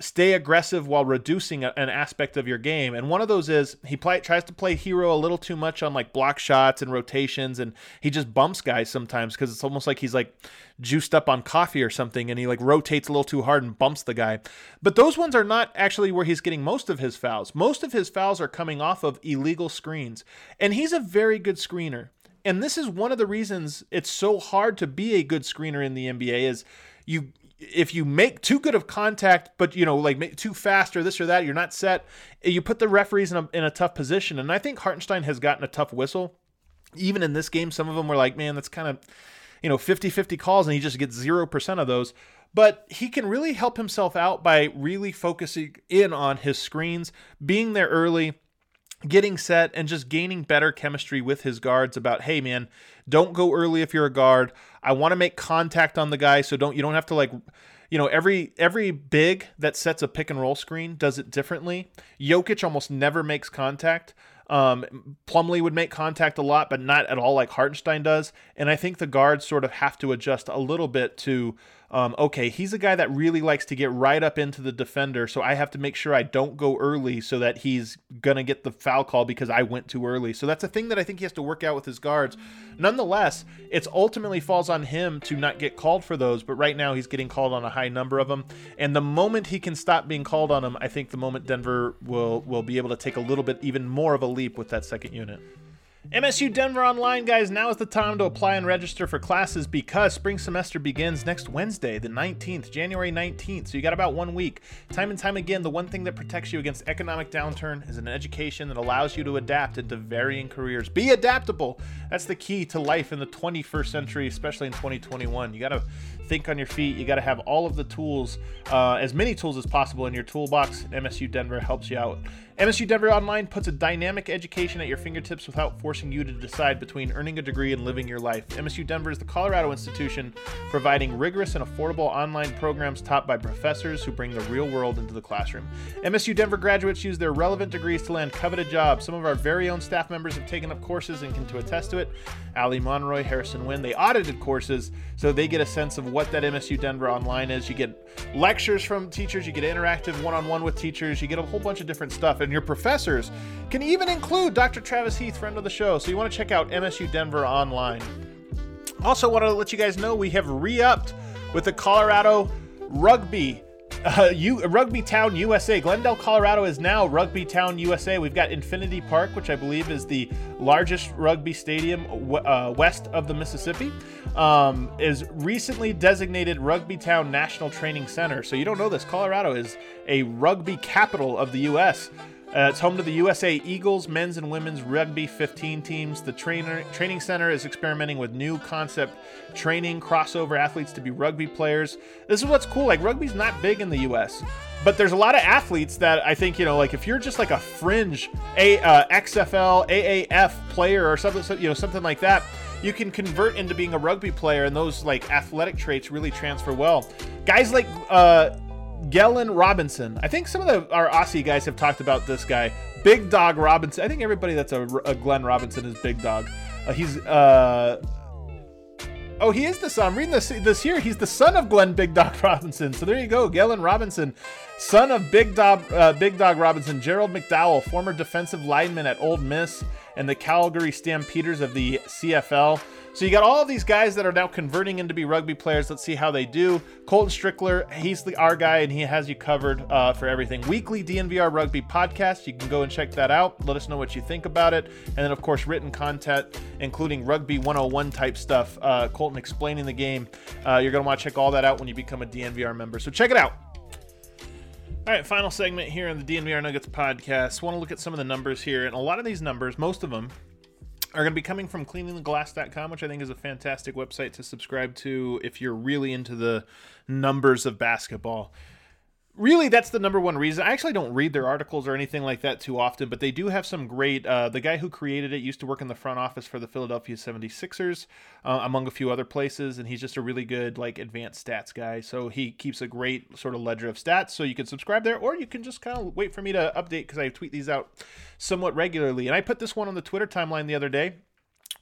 A: stay aggressive while reducing a, an aspect of your game. And one of those is he play, tries to play hero a little too much on like block shots and rotations, and he just bumps guys sometimes because it's almost like he's like juiced up on coffee or something, and he like rotates a little too hard and bumps the guy. But those ones are not actually where he's getting most of his fouls. Most of his fouls are coming off of illegal screens, and he's a very good screener. And this is one of the reasons it's so hard to be a good screener in the NBA is you if you make too good of contact, but you know, like too fast or this or that, you're not set. You put the referees in a, in a tough position, and I think Hartenstein has gotten a tough whistle. Even in this game, some of them were like, "Man, that's kind of." you know 50-50 calls and he just gets 0% of those but he can really help himself out by really focusing in on his screens being there early getting set and just gaining better chemistry with his guards about hey man don't go early if you're a guard i want to make contact on the guy so don't you don't have to like you know every every big that sets a pick and roll screen does it differently Jokic almost never makes contact um, Plumlee would make contact a lot, but not at all like Hartenstein does. And I think the guards sort of have to adjust a little bit to um, okay, he's a guy that really likes to get right up into the defender, so I have to make sure I don't go early so that he's gonna get the foul call because I went too early. So that's a thing that I think he has to work out with his guards. Nonetheless, it's ultimately falls on him to not get called for those, but right now he's getting called on a high number of them. And the moment he can stop being called on them, I think the moment Denver will will be able to take a little bit even more of a leap with that second unit. MSU Denver Online, guys, now is the time to apply and register for classes because spring semester begins next Wednesday, the 19th, January 19th. So you got about one week. Time and time again, the one thing that protects you against economic downturn is an education that allows you to adapt into varying careers. Be adaptable. That's the key to life in the 21st century, especially in 2021. You got to think on your feet. You got to have all of the tools, uh, as many tools as possible in your toolbox. MSU Denver helps you out. MSU Denver Online puts a dynamic education at your fingertips without forcing you to decide between earning a degree and living your life. MSU Denver is the Colorado institution providing rigorous and affordable online programs taught by professors who bring the real world into the classroom. MSU Denver graduates use their relevant degrees to land coveted jobs. Some of our very own staff members have taken up courses and can to attest to it. Ali Monroy, Harrison Wind, they audited courses so they get a sense of what that MSU Denver Online is. You get lectures from teachers, you get interactive one on one with teachers, you get a whole bunch of different stuff. And and your professors can even include Dr. Travis Heath, friend of the show. So you want to check out MSU Denver online. Also, want to let you guys know we have re upped with the Colorado Rugby. Uh, Rugby Town USA. Glendale, Colorado is now Rugby Town USA. We've got Infinity Park, which I believe is the largest rugby stadium w- uh, west of the Mississippi, um, is recently designated Rugby Town National Training Center. So you don't know this. Colorado is a rugby capital of the U.S. Uh, it's home to the USA Eagles men's and women's rugby 15 teams. The trainer training center is experimenting with new concept training crossover athletes to be rugby players. This is what's cool. Like rugby's not big in the US, but there's a lot of athletes that I think you know. Like if you're just like a fringe a uh, XFL AAF player or something, you know, something like that. You can convert into being a rugby player, and those like athletic traits really transfer well. Guys like uh, Glenn Robinson. I think some of the our Aussie guys have talked about this guy, Big Dog Robinson. I think everybody that's a, a Glenn Robinson is Big Dog. Uh, he's uh, oh, he is the son. I'm reading this this here. He's the son of Glenn Big Dog Robinson. So there you go, Glenn Robinson, son of Big Dog uh, Big Dog Robinson. Gerald McDowell, former defensive lineman at Ole Miss and the Calgary Stampeders of the CFL. So you got all these guys that are now converting into be rugby players. Let's see how they do. Colton Strickler, he's the our guy, and he has you covered uh, for everything. Weekly DNVR Rugby podcast. You can go and check that out. Let us know what you think about it, and then of course written content, including Rugby 101 type stuff. Uh, Colton explaining the game. Uh, you're gonna want to check all that out when you become a DNVR member. So check it out. All right, final segment here in the DNVR Nuggets podcast. Want to look at some of the numbers here, and a lot of these numbers, most of them, are going to be coming from cleaningtheglass.com, which I think is a fantastic website to subscribe to if you're really into the numbers of basketball really that's the number one reason. I actually don't read their articles or anything like that too often but they do have some great uh, the guy who created it used to work in the front office for the philadelphia 76ers uh, among a few other places and he's just a really good like advanced stats guy. So he keeps a great sort of ledger of stats so you can subscribe there or you can just kind of wait for me to update because i tweet these out somewhat regularly. And i put this one on the twitter timeline the other day.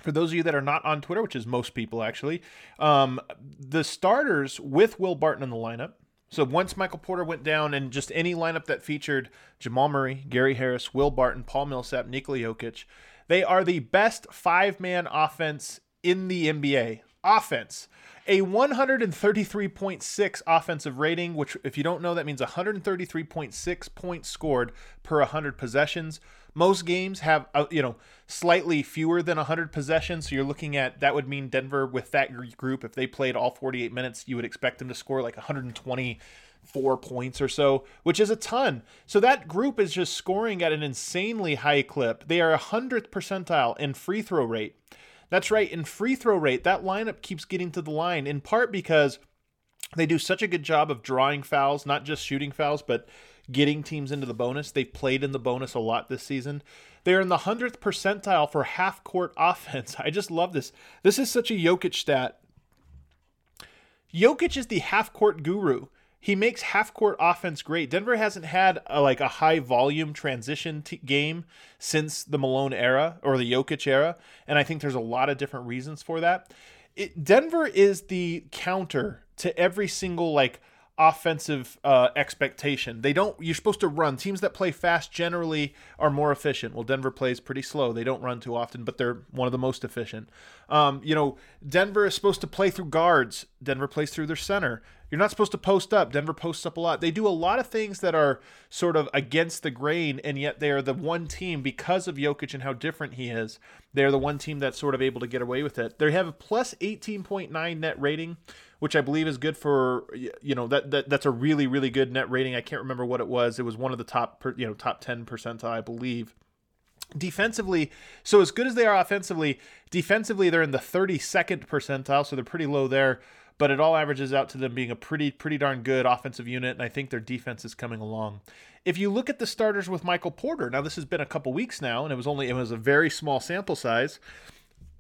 A: For those of you that are not on Twitter, which is most people actually, um, the starters with Will Barton in the lineup so once Michael Porter went down, and just any lineup that featured Jamal Murray, Gary Harris, Will Barton, Paul Millsap, Nikola Jokic, they are the best five-man offense in the NBA. Offense. A 133.6 offensive rating, which, if you don't know, that means 133.6 points scored per 100 possessions. Most games have, uh, you know, slightly fewer than 100 possessions. So you're looking at that would mean Denver with that group, if they played all 48 minutes, you would expect them to score like 124 points or so, which is a ton. So that group is just scoring at an insanely high clip. They are 100th percentile in free throw rate. That's right. In free throw rate, that lineup keeps getting to the line in part because they do such a good job of drawing fouls, not just shooting fouls, but getting teams into the bonus. They've played in the bonus a lot this season. They're in the 100th percentile for half court offense. I just love this. This is such a Jokic stat. Jokic is the half court guru. He makes half court offense great. Denver hasn't had a, like a high volume transition t- game since the Malone era or the Jokic era, and I think there's a lot of different reasons for that. It, Denver is the counter to every single like offensive uh, expectation. They don't. You're supposed to run. Teams that play fast generally are more efficient. Well, Denver plays pretty slow. They don't run too often, but they're one of the most efficient. Um, you know, Denver is supposed to play through guards. Denver plays through their center. You're not supposed to post up. Denver posts up a lot. They do a lot of things that are sort of against the grain, and yet they are the one team because of Jokic and how different he is. They're the one team that's sort of able to get away with it. They have a plus 18.9 net rating which I believe is good for you know that, that that's a really really good net rating. I can't remember what it was. It was one of the top you know top 10 percentile I believe. Defensively, so as good as they are offensively, defensively they're in the 32nd percentile, so they're pretty low there. But it all averages out to them being a pretty pretty darn good offensive unit, and I think their defense is coming along. If you look at the starters with Michael Porter, now this has been a couple weeks now, and it was only it was a very small sample size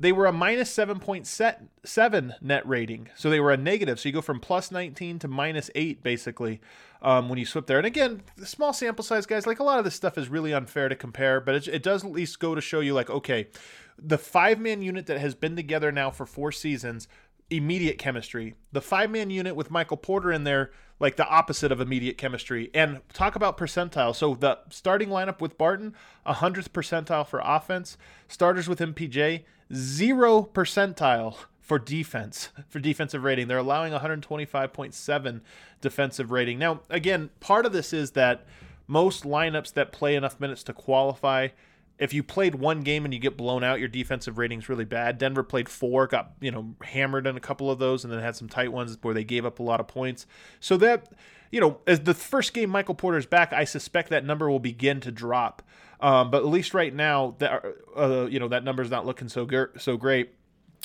A: they were a minus 7.7 net rating. So they were a negative. So you go from plus 19 to minus 8, basically, um, when you swip there. And again, the small sample size, guys, like a lot of this stuff is really unfair to compare, but it, it does at least go to show you, like, okay, the five man unit that has been together now for four seasons, immediate chemistry. The five man unit with Michael Porter in there, like the opposite of immediate chemistry. And talk about percentile. So the starting lineup with Barton, 100th percentile for offense. Starters with MPJ, zero percentile for defense for defensive rating. They're allowing 125.7 defensive rating. Now, again, part of this is that most lineups that play enough minutes to qualify if you played one game and you get blown out, your defensive rating's really bad. Denver played four, got you know hammered in a couple of those, and then had some tight ones where they gave up a lot of points. So that you know, as the first game Michael Porter's back, I suspect that number will begin to drop. Um, but at least right now, that uh, you know that number's not looking so so great.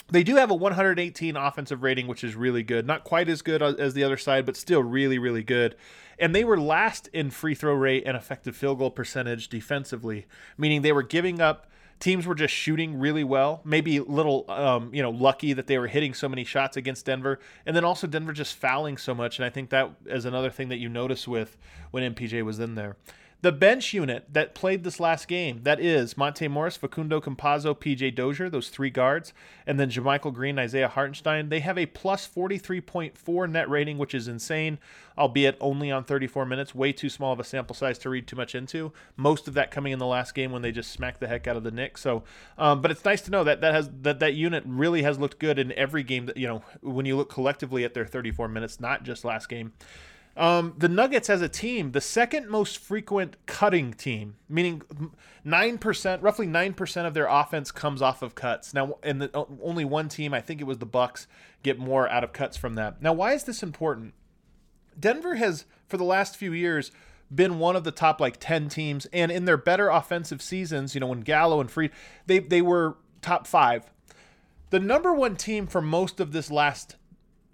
A: They do have a 118 offensive rating, which is really good. Not quite as good as the other side, but still really, really good. And they were last in free throw rate and effective field goal percentage defensively, meaning they were giving up. Teams were just shooting really well. Maybe a little, um, you know, lucky that they were hitting so many shots against Denver, and then also Denver just fouling so much. And I think that is another thing that you notice with when MPJ was in there. The bench unit that played this last game, that is Monte Morris, Facundo Campazzo, PJ Dozier, those three guards, and then JaMychal Green, Isaiah Hartenstein, they have a plus 43.4 net rating, which is insane, albeit only on 34 minutes. Way too small of a sample size to read too much into. Most of that coming in the last game when they just smacked the heck out of the Knicks. So, um, but it's nice to know that that has that that unit really has looked good in every game that you know when you look collectively at their 34 minutes, not just last game. Um, the Nuggets as a team, the second most frequent cutting team, meaning nine percent, roughly nine percent of their offense comes off of cuts. Now, and the, only one team, I think it was the Bucks, get more out of cuts from that. Now, why is this important? Denver has, for the last few years, been one of the top like ten teams, and in their better offensive seasons, you know, when Gallo and Faried, they they were top five. The number one team for most of this last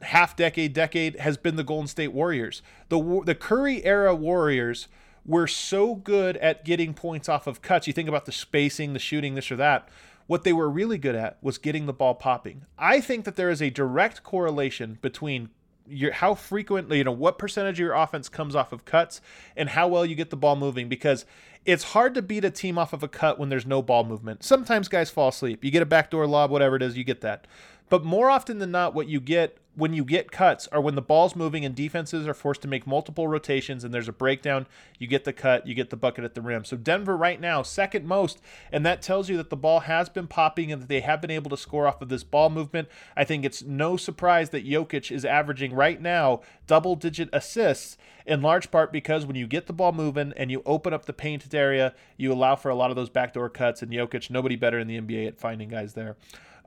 A: half decade, decade has been the Golden State Warriors. The the Curry era Warriors were so good at getting points off of cuts. You think about the spacing, the shooting, this or that. What they were really good at was getting the ball popping. I think that there is a direct correlation between your how frequently, you know, what percentage of your offense comes off of cuts and how well you get the ball moving because it's hard to beat a team off of a cut when there's no ball movement. Sometimes guys fall asleep. You get a backdoor lob, whatever it is, you get that. But more often than not, what you get when you get cuts are when the ball's moving and defenses are forced to make multiple rotations and there's a breakdown. You get the cut, you get the bucket at the rim. So Denver right now, second most, and that tells you that the ball has been popping and that they have been able to score off of this ball movement. I think it's no surprise that Jokic is averaging right now double digit assists in large part because when you get the ball moving and you open up the painted area, you allow for a lot of those backdoor cuts. And Jokic, nobody better in the NBA at finding guys there.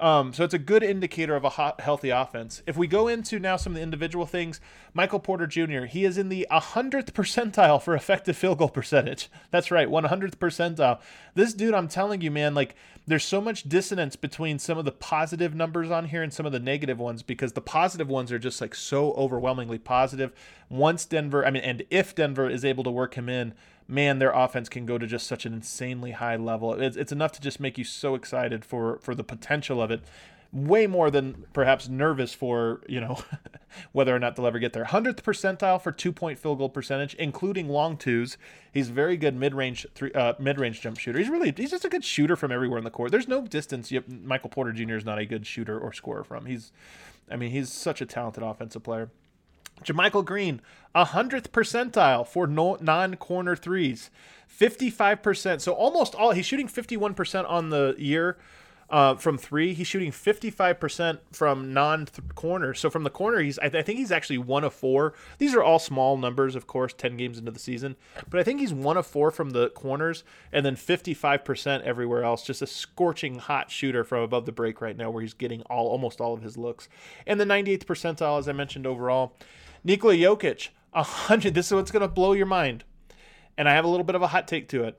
A: Um, so it's a good indicator of a hot, healthy offense. If we go into now some of the individual things, Michael Porter Jr., he is in the 100th percentile for effective field goal percentage. That's right, 100th percentile. This dude, I'm telling you, man, like there's so much dissonance between some of the positive numbers on here and some of the negative ones because the positive ones are just like so overwhelmingly positive. Once Denver, I mean, and if Denver is able to work him in, man, their offense can go to just such an insanely high level. It's, it's enough to just make you so excited for for the potential of it. Way more than perhaps nervous for you know whether or not they'll ever get there. Hundredth percentile for two point field goal percentage, including long twos. He's very good mid range three uh, mid range jump shooter. He's really he's just a good shooter from everywhere in the court. There's no distance. Yep, Michael Porter Jr. is not a good shooter or scorer from. He's, I mean, he's such a talented offensive player. JaMychal Green, 100th percentile for no, non-corner threes, 55%. So almost all he's shooting 51% on the year uh, from three. He's shooting 55% from non-corner. So from the corner, he's I, th- I, think he's actually one of four. These are all small numbers, of course, 10 games into the season, but I think he's one of four from the corners, and then 55% everywhere else. Just a scorching hot shooter from above the break right now, where he's getting all almost all of his looks. And the 98th percentile, as I mentioned overall. Nikola Jokic, 100. This is what's going to blow your mind. And I have a little bit of a hot take to it.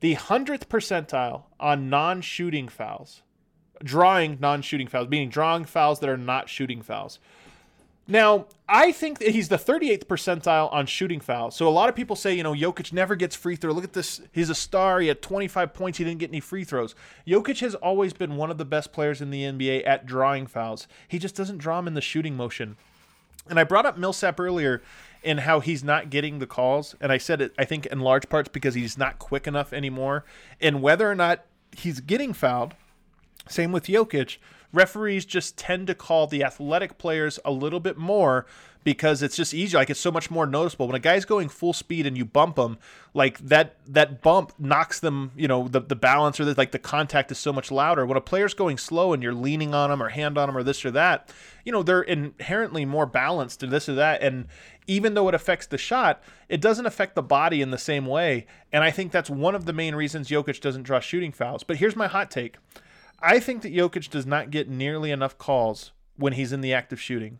A: The 100th percentile on non shooting fouls, drawing non shooting fouls, meaning drawing fouls that are not shooting fouls. Now, I think that he's the 38th percentile on shooting fouls. So a lot of people say, you know, Jokic never gets free throw. Look at this. He's a star. He had 25 points. He didn't get any free throws. Jokic has always been one of the best players in the NBA at drawing fouls. He just doesn't draw them in the shooting motion. And I brought up Millsap earlier in how he's not getting the calls. And I said it, I think, in large parts because he's not quick enough anymore. And whether or not he's getting fouled, same with Jokic, referees just tend to call the athletic players a little bit more because it's just easier. Like it's so much more noticeable when a guy's going full speed and you bump him. Like that that bump knocks them. You know the the balance or the, like the contact is so much louder. When a player's going slow and you're leaning on them or hand on them or this or that, you know they're inherently more balanced and this or that. And even though it affects the shot, it doesn't affect the body in the same way. And I think that's one of the main reasons Jokic doesn't draw shooting fouls. But here's my hot take. I think that Jokic does not get nearly enough calls when he's in the act of shooting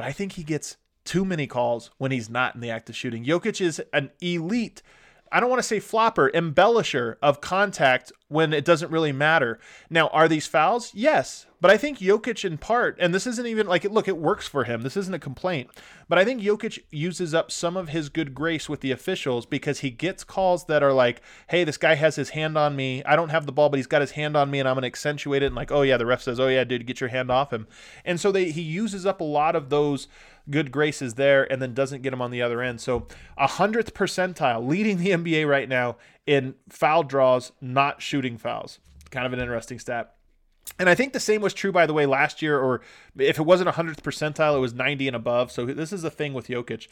A: but I think he gets too many calls when he's not in the act of shooting. Jokic is an elite I don't want to say flopper, embellisher of contact when it doesn't really matter. Now, are these fouls? Yes. But I think Jokic, in part, and this isn't even like, look, it works for him. This isn't a complaint. But I think Jokic uses up some of his good grace with the officials because he gets calls that are like, hey, this guy has his hand on me. I don't have the ball, but he's got his hand on me and I'm going to accentuate it. And like, oh, yeah, the ref says, oh, yeah, dude, get your hand off him. And so they, he uses up a lot of those good graces there and then doesn't get him on the other end. So a hundredth percentile, leading the NBA right now in foul draws, not shooting fouls. Kind of an interesting stat. And I think the same was true, by the way, last year, or if it wasn't 100th percentile, it was 90 and above. So this is the thing with Jokic.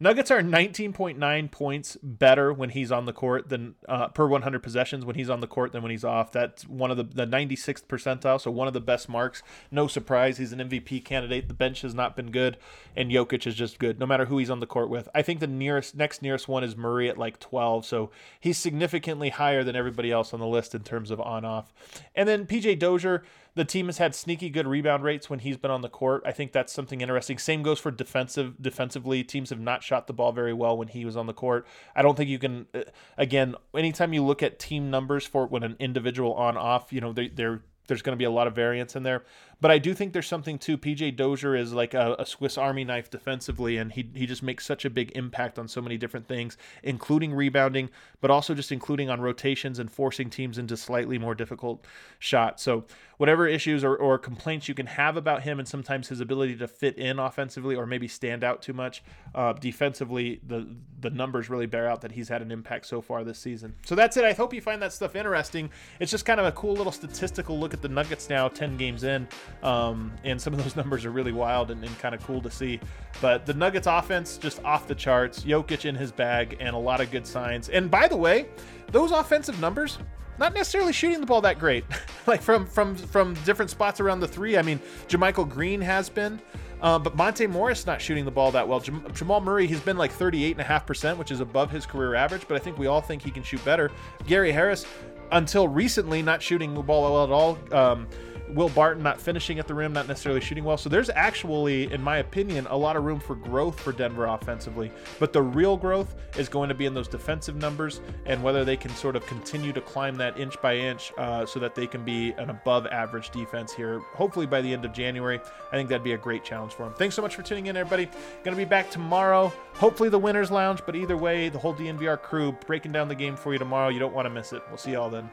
A: Nuggets are 19.9 points better when he's on the court than uh, per 100 possessions when he's on the court than when he's off. That's one of the, the 96th percentile, so one of the best marks. No surprise, he's an MVP candidate. The bench has not been good, and Jokic is just good, no matter who he's on the court with. I think the nearest next nearest one is Murray at like 12, so he's significantly higher than everybody else on the list in terms of on off. And then PJ Dozier the team has had sneaky good rebound rates when he's been on the court. I think that's something interesting. Same goes for defensive. Defensively, teams have not shot the ball very well when he was on the court. I don't think you can. Uh, again, anytime you look at team numbers for when an individual on off, you know they, they're there's going to be a lot of variance in there. But I do think there's something too. PJ Dozier is like a, a, Swiss Army knife defensively, and he he just makes such a big impact on so many different things, including rebounding, but also just including on rotations and forcing teams into slightly more difficult shots. So whatever issues or, or complaints you can have about him, and sometimes his ability to fit in offensively or maybe stand out too much uh, defensively, the the numbers really bear out that he's had an impact so far this season. So that's it. I hope you find that stuff interesting. It's just kind of a cool little statistical look at the Nuggets now, 10 games in. Um, and some of those numbers are really wild and, and kind of cool to see. But the Nuggets offense just off the charts. Jokic in his bag and a lot of good signs. And by the way, those offensive numbers, not necessarily shooting the ball that great. like from from from different spots around the three. I mean, JaMychal Green has been. Uh, but Monte Morris not shooting the ball that well. Jam- Jamal Murray, he's been like 38.5%, which is above his career average, but I think we all think he can shoot better. Gary Harris, until recently, not shooting the ball well at all. Um, Will Barton not finishing at the rim, not necessarily shooting well. So there's actually, in my opinion, a lot of room for growth for Denver offensively. But the real growth is going to be in those defensive numbers and whether they can sort of continue to climb that inch by inch uh, so that they can be an above average defense here, hopefully by the end of January. I think that'd be a great challenge for them. Thanks so much for tuning in, everybody. Going to be back tomorrow, hopefully the Winners Lounge, but either way, the whole DNVR crew breaking down the game for you tomorrow. You don't want to miss it. We'll see y'all then.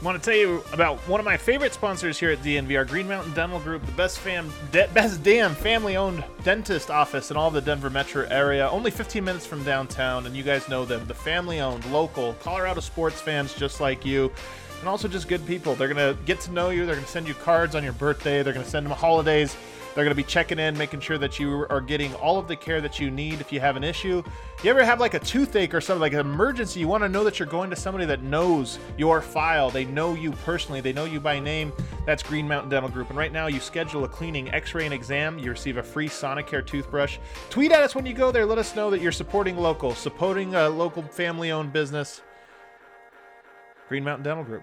A: I want to tell you about one of my favorite sponsors here at DNVR, Green Mountain Dental Group, the best fam, de- best damn family-owned dentist office in all the Denver metro area. Only 15 minutes from downtown, and you guys know them. The family-owned, local, Colorado sports fans just like you, and also just good people. They're gonna get to know you. They're gonna send you cards on your birthday. They're gonna send them holidays. They're going to be checking in, making sure that you are getting all of the care that you need if you have an issue. You ever have like a toothache or something, like an emergency, you want to know that you're going to somebody that knows your file. They know you personally, they know you by name. That's Green Mountain Dental Group. And right now, you schedule a cleaning, x ray, and exam. You receive a free Sonicare toothbrush. Tweet at us when you go there. Let us know that you're supporting local, supporting a local family owned business. Green Mountain Dental Group.